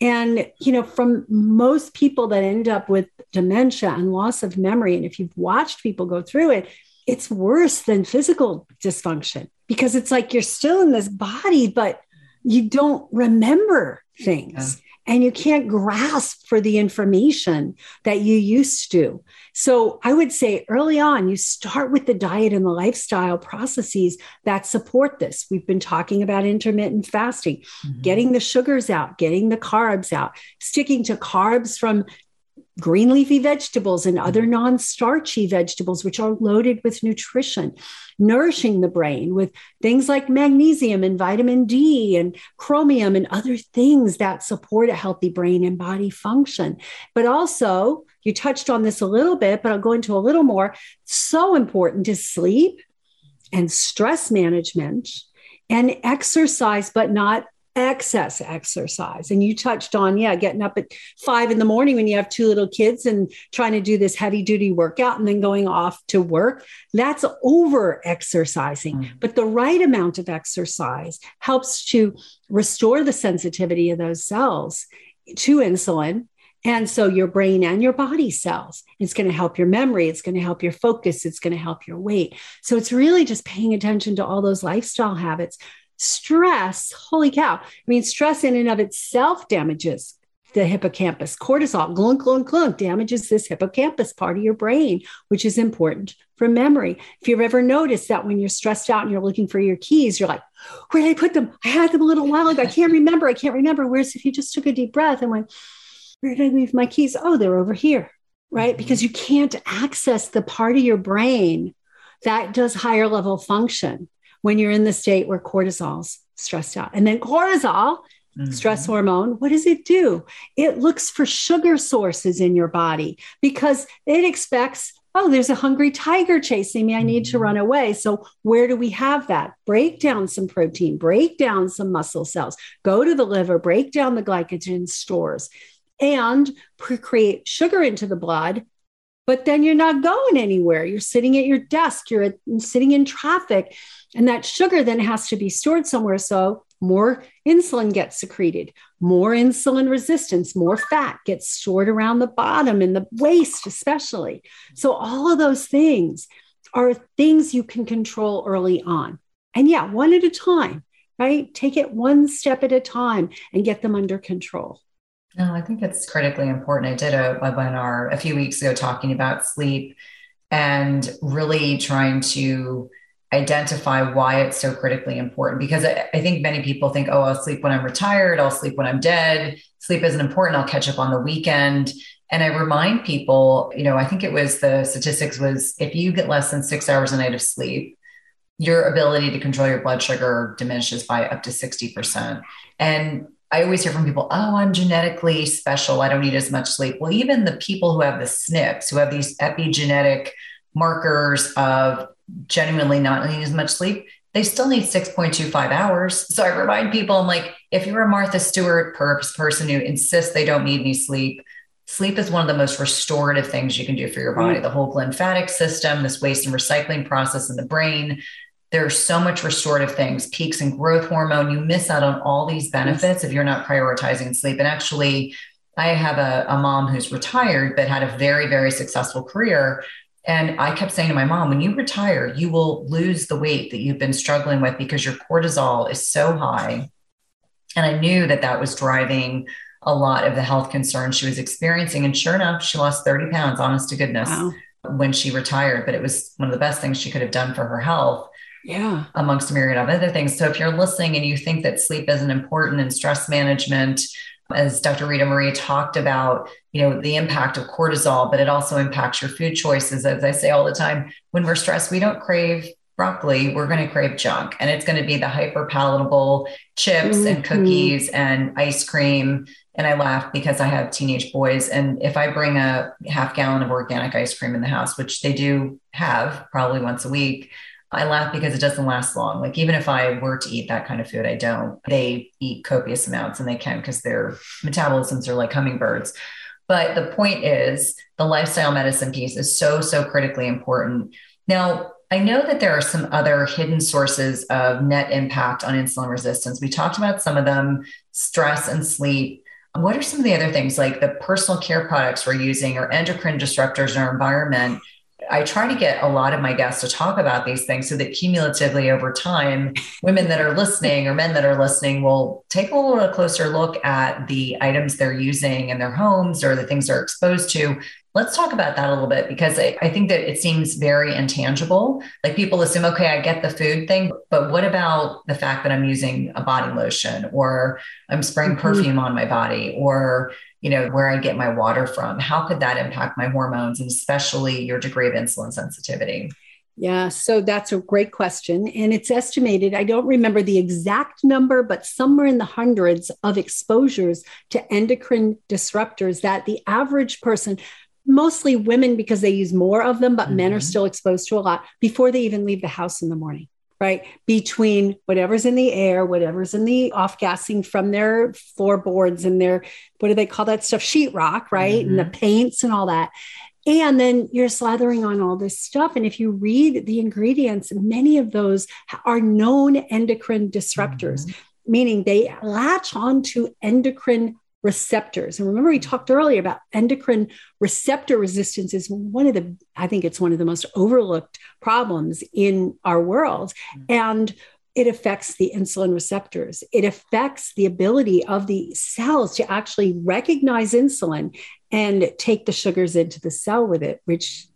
And, you know, from most people that end up with dementia and loss of memory, and if you've watched people go through it, it's worse than physical dysfunction because it's like you're still in this body, but you don't remember things. Yeah and you can't grasp for the information that you used to. So I would say early on, you start with the diet and the lifestyle processes that support this. We've been talking about intermittent fasting, mm-hmm. getting the sugars out, getting the carbs out, sticking to carbs from green leafy vegetables and other mm-hmm. non starchy vegetables, which are loaded with nutrition, nourishing the brain with things like magnesium and vitamin D and chromium and other things that support a healthy brain and body function. But also, you touched on this a little bit, but I'll go into a little more. So important is sleep and stress management and exercise, but not excess exercise. And you touched on, yeah, getting up at five in the morning when you have two little kids and trying to do this heavy duty workout and then going off to work. That's over exercising. Mm. But the right amount of exercise helps to restore the sensitivity of those cells to insulin and so your brain and your body cells, it's going to help your memory, it's going to help your focus, it's going to help your weight. So it's really just paying attention to all those lifestyle habits. Stress, holy cow. I mean, stress in and of itself damages the hippocampus. Cortisol, glunk, glunk, glunk, damages this hippocampus part of your brain, which is important for memory. If you've ever noticed that when you're stressed out and you're looking for your keys, you're like, where did I put them? I had them a little while ago. I can't remember. I can't remember. Whereas if you just took a deep breath and went, where did I leave my keys? Oh, they're over here, right? Mm-hmm. Because you can't access the part of your brain that does higher level function when you're in the state where cortisol's stressed out. And then cortisol, mm-hmm. stress hormone, what does it do? It looks for sugar sources in your body because it expects oh, there's a hungry tiger chasing me. I need to mm-hmm. run away. So, where do we have that? Break down some protein, break down some muscle cells, go to the liver, break down the glycogen stores and create sugar into the blood but then you're not going anywhere. You're sitting at your desk. You're sitting in traffic and that sugar then has to be stored somewhere so more insulin gets secreted more insulin resistance more fat gets stored around the bottom and the waist especially. So all of those things are things you can control early on. And yeah one at a time right? Take it one step at a time and get them under control no, I think it's critically important. I did a webinar a few weeks ago talking about sleep and really trying to identify why it's so critically important because I, I, think many people think, oh, I'll sleep when I'm retired, I'll sleep when I'm dead. Sleep isn't important, I'll catch up on the weekend. And I remind people, you know, I think it was the statistics was if you get less than six hours a night of sleep, your ability to control your blood sugar diminishes by up to 60%. And I always hear from people, oh, I'm genetically special. I don't need as much sleep. Well, even the people who have the SNPs, who have these epigenetic markers of genuinely not needing as much sleep, they still need 6.25 hours. So I remind people, I'm like, if you're a Martha Stewart person who insists they don't need any sleep, sleep is one of the most restorative things you can do for your body. Mm. The whole lymphatic system, this waste and recycling process in the brain, there's so much restorative things, peaks in growth hormone. You miss out on all these benefits if you're not prioritizing sleep. And actually, I have a, a mom who's retired but had a very, very successful career. And I kept saying to my mom, when you retire, you will lose the weight that you've been struggling with because your cortisol is so high. And I knew that that was driving a lot of the health concerns she was experiencing. And sure enough, she lost 30 pounds, honest to goodness, wow. when she retired. But it was one of the best things she could have done for her health yeah amongst a myriad of other things so if you're listening and you think that sleep isn't important in stress management as dr Ritamarie talked about you know the impact of cortisol but it also impacts your food choices as i say all the time when we're stressed we don't crave broccoli we're going to crave junk and it's going to be the hyper palatable chips mm-hmm. and cookies and ice cream and I laugh because I have teenage boys. And if I bring a half gallon of organic ice cream in the house, which they do have probably once a week, I laugh because it doesn't last long. Like even if I were to eat that kind of food, I don't. They eat copious amounts and they can because their metabolisms are like hummingbirds. But the point is the lifestyle medicine piece is so, so critically important. Now, I know that there are some other hidden sources of net impact on insulin resistance. We talked about some of them stress and sleep. What are some of the other things like the personal care products we're using or endocrine disruptors in our environment I try to get a lot of my guests to talk about these things so that cumulatively over time, women that are listening or men that are listening will take a little closer look at the items they're using in their homes or the things they're exposed to. Let's talk about that a little bit because I, I think that it seems very intangible. Like people assume, okay, I get the food thing, but what about the fact that I'm using a body lotion or I'm spraying mm-hmm. perfume on my body or you know, where I get my water from. How could that impact my hormones and especially your degree of insulin sensitivity? Yeah, so that's a great question. And it's estimated, I don't remember the exact number, but somewhere in the hundreds of exposures to endocrine disruptors that the average person, mostly women because they use more of them, but mm-hmm. men are mm-hmm. still exposed to a lot before they even leave the house in the morning right? Between whatever's in the air, whatever's in the off gassing from their floorboards and their, what do they call that stuff? Sheetrock, right? Mm-hmm. And the mm-hmm. paints and all that. And then you're slathering on all this stuff. And if you read the ingredients, many of those are known endocrine disruptors, mm-hmm. meaning they latch onto endocrine receptors. And remember, we talked earlier about endocrine receptor resistance is one of the, I think it's one of the most overlooked problems in our world. Mm-hmm. And it affects the insulin receptors. It affects the ability of the cells to actually recognize insulin and take the sugars into the cell with it, which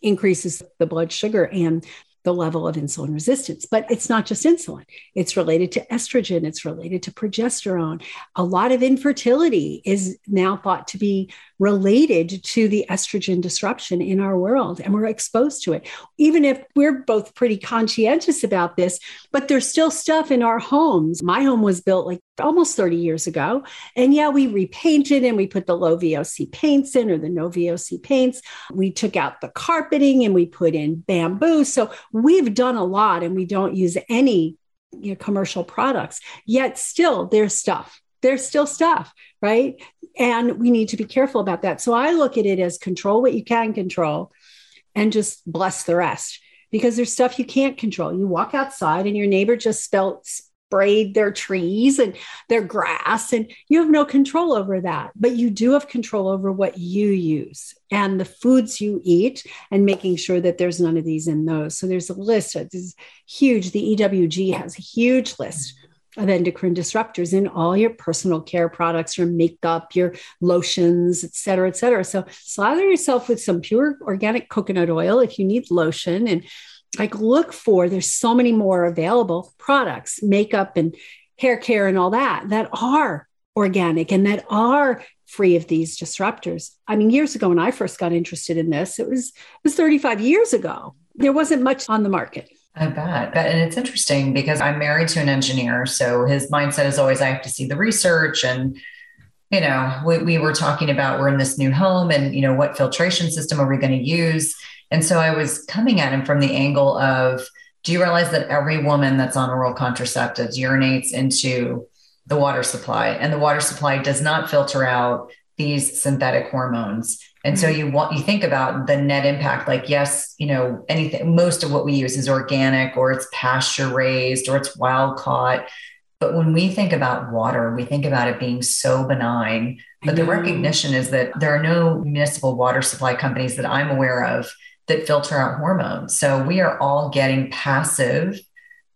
increases the blood sugar and the level of insulin resistance. But it's not just insulin, it's related to estrogen, it's related to progesterone. A lot of infertility is now thought to be related to the estrogen disruption in our world, and we're exposed to it. Even if we're both pretty conscientious about this, but there's still stuff in our homes. My home was built like almost 30 years ago. And yeah, we repainted and we put the low VOC paints in or the no VOC paints. We took out the carpeting and we put in bamboo. So we've done a lot and we don't use any you know, commercial products. Yet still, there's stuff. There's still stuff, right? And we need to be careful about that. So I look at it as control what you can control and just bless the rest because there's stuff you can't control. You walk outside and your neighbor just spelt sprayed their trees and their grass, and you have no control over that. But you do have control over what you use and the foods you eat and making sure that there's none of these in those. So there's a list. It's huge. The EWG has a huge list of endocrine disruptors in all your personal care products, your makeup, your lotions, et cetera, et cetera. So slather yourself with some pure organic coconut oil if you need lotion and like look for there's so many more available products, makeup and hair care and all that that are organic and that are free of these disruptors. I mean, years ago when I first got interested in this, it was it was 35 years ago. There wasn't much on the market. I bet. But, And it's interesting because I'm married to an engineer. So his mindset is always, I have to see the research. And, you know, we, we were talking about we're in this new home and, you know, what filtration system are we going to use? And so I was coming at him from the angle of, do you realize that every woman that's on oral contraceptives urinates into the water supply and the water supply does not filter out these synthetic hormones and so mm-hmm. you want you think about the net impact like yes you know anything most of what we use is organic or it's pasture raised or it's wild caught but when we think about water we think about it being so benign but the recognition is that there are no municipal water supply companies that i'm aware of that filter out hormones so we are all getting passive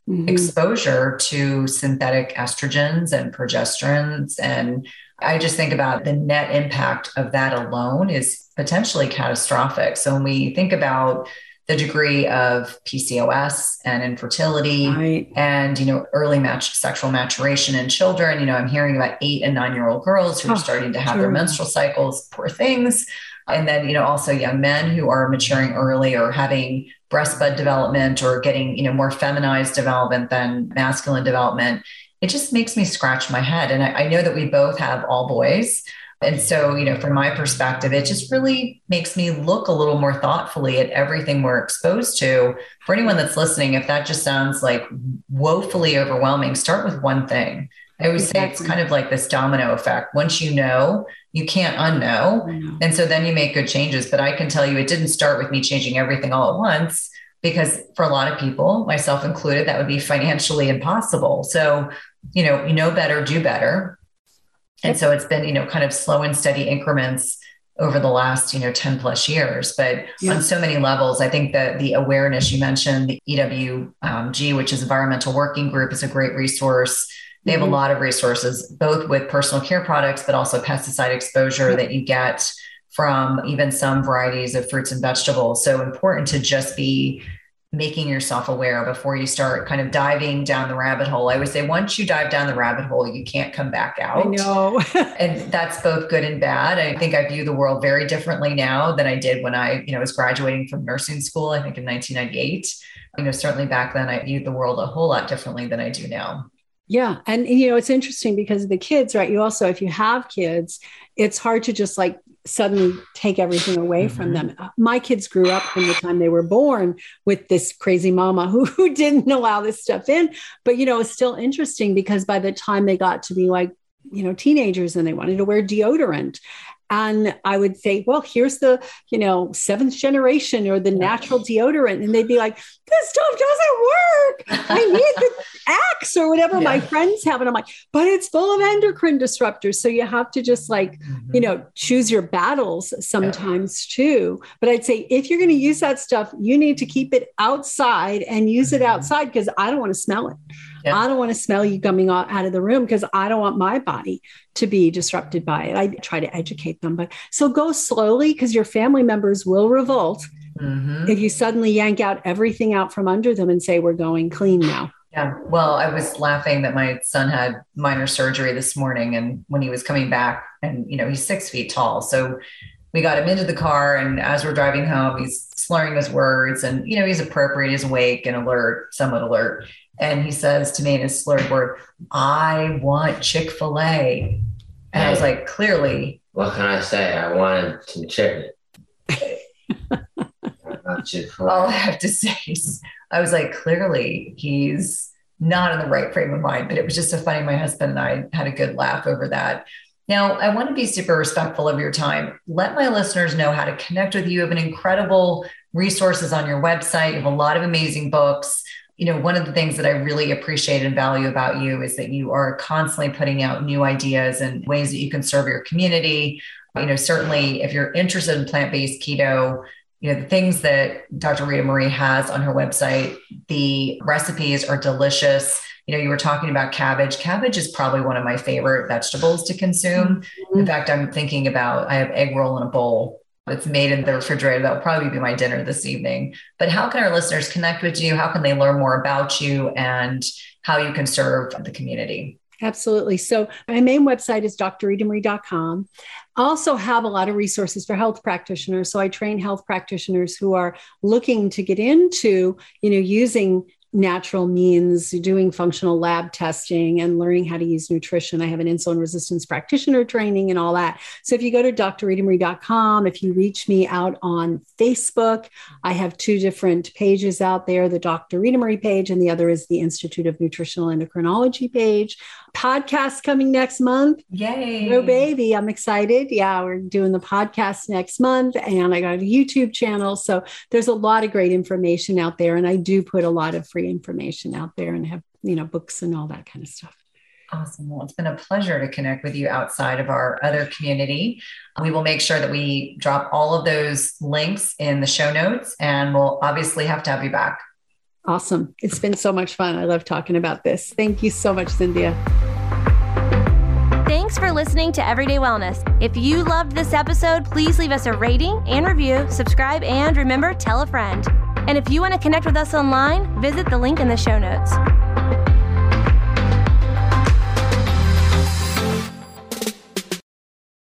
mm-hmm. exposure to synthetic estrogens and progesterones and I just think about the net impact of that alone is potentially catastrophic. So when we think about the degree of PCOS and infertility right. and you know early match sexual maturation in children, you know I'm hearing about 8 and 9 year old girls who are oh, starting to have true. their menstrual cycles, poor things. And then you know also young men who are maturing early or having breast bud development or getting you know more feminized development than masculine development it just makes me scratch my head. And I, I know that we both have all boys. And so, you know, from my perspective, it just really makes me look a little more thoughtfully at everything we're exposed to. For anyone that's listening, if that just sounds like woefully overwhelming, start with one thing. I always exactly. say it's kind of like this domino effect. Once you know, you can't unknow. And so then you make good changes. But I can tell you, it didn't start with me changing everything all at once because for a lot of people, myself included, that would be financially impossible. So you know, you know better, do better. And so it's been, you know, kind of slow and steady increments over the last, you know, 10 plus years. But yeah. on so many levels, I think that the awareness you mentioned, the EWG, which is Environmental Working Group, is a great resource. They have mm-hmm. a lot of resources, both with personal care products, but also pesticide exposure that you get from even some varieties of fruits and vegetables. So important to just be making yourself aware before you start kind of diving down the rabbit hole. I would say once you dive down the rabbit hole, you can't come back out. I know. *laughs* and that's both good and bad. I think I view the world very differently now than I did when I, you know, was graduating from nursing school, I think in 1998. You know, certainly back then I viewed the world a whole lot differently than I do now. Yeah. And, you know, it's interesting because the kids, right? You also, if you have kids, it's hard to just like suddenly take everything away mm-hmm. from them. My kids grew up from the time they were born with this crazy mama who, *laughs* who didn't allow this stuff in. But, you know, it's still interesting because by the time they got to be like, you know, teenagers and they wanted to wear deodorant and I would say, well, here's the, you know, seventh generation or the natural deodorant. And they'd be like, this stuff doesn't work. I *laughs* need the Axe or whatever yeah. my friends have. And I'm like, but it's full of endocrine disruptors. So you have to just like, mm-hmm. you know, choose your battles sometimes yeah. too. But I'd say if you're going to use that stuff, you need to keep it outside and use mm-hmm. it outside because I don't want to smell it. I don't want to smell you coming out of the room because I don't want my body to be disrupted by it. I try to educate them, but so go slowly because your family members will revolt mm-hmm. if you suddenly yank out everything out from under them and say, We're going clean now. Yeah. Well, I was laughing that my son had minor surgery this morning. And when he was coming back, and, you know, he's six feet tall. So we got him into the car. And as we're driving home, he's slurring his words. And, you know, he's appropriate, he's awake and alert, somewhat alert. And he says to me in his slurred word, I want Chick fil A. And I was like, clearly. What can I say? I wanted some chicken. *laughs* All I have to say is, I was like, clearly he's not in the right frame of mind. But it was just so funny. My husband and I had a good laugh over that. Now, I want to be super respectful of your time. Let my listeners know how to connect with you. You have an incredible resources on your website. You have a lot of amazing books you know, one of the things that I really appreciate and value about you is that you are constantly putting out new ideas and ways that you can serve your community. You know, certainly if you're interested in plant based keto, you know, the things that Dr. Ritamarie has on her website, the recipes are delicious. You know, you were talking about cabbage. Cabbage is probably one of my favorite vegetables to consume. Mm-hmm. In fact, I'm thinking about I have egg roll in a bowl that's made in the refrigerator. That'll probably be my dinner this evening. But how can our listeners connect with you? How can they learn more about you and how you can serve the community? Absolutely. So my main website is drritamarie.com. I also have a lot of resources for health practitioners. So I train health practitioners who are looking to get into, you know, using natural means doing functional lab testing and learning how to use nutrition. I have an insulin resistance practitioner training and all that. So if you go to drritamarie.com, if you reach me out on Facebook, I have two different pages out there the Dr. Ritamarie page, and the other is the Institute of Nutritional Endocrinology page. Podcast coming next month. Yay. Oh, baby. I'm excited. Yeah, we're doing the podcast next month, and I got a YouTube channel. So there's a lot of great information out there. And I do put a lot of free free information out there and have, you know, books and all that kind of stuff. Awesome. Well, it's been a pleasure to connect with you outside of our other community. We will make sure that we drop all of those links in the show notes and we'll obviously have to have you back. Awesome. It's been so much fun. I love talking about this. Thank you so much, Cynthia. Thanks for listening to Everyday Wellness. If you loved this episode, please leave us a rating and review, subscribe, and remember, tell a friend. And if you want to connect with us online, visit the link in the show notes.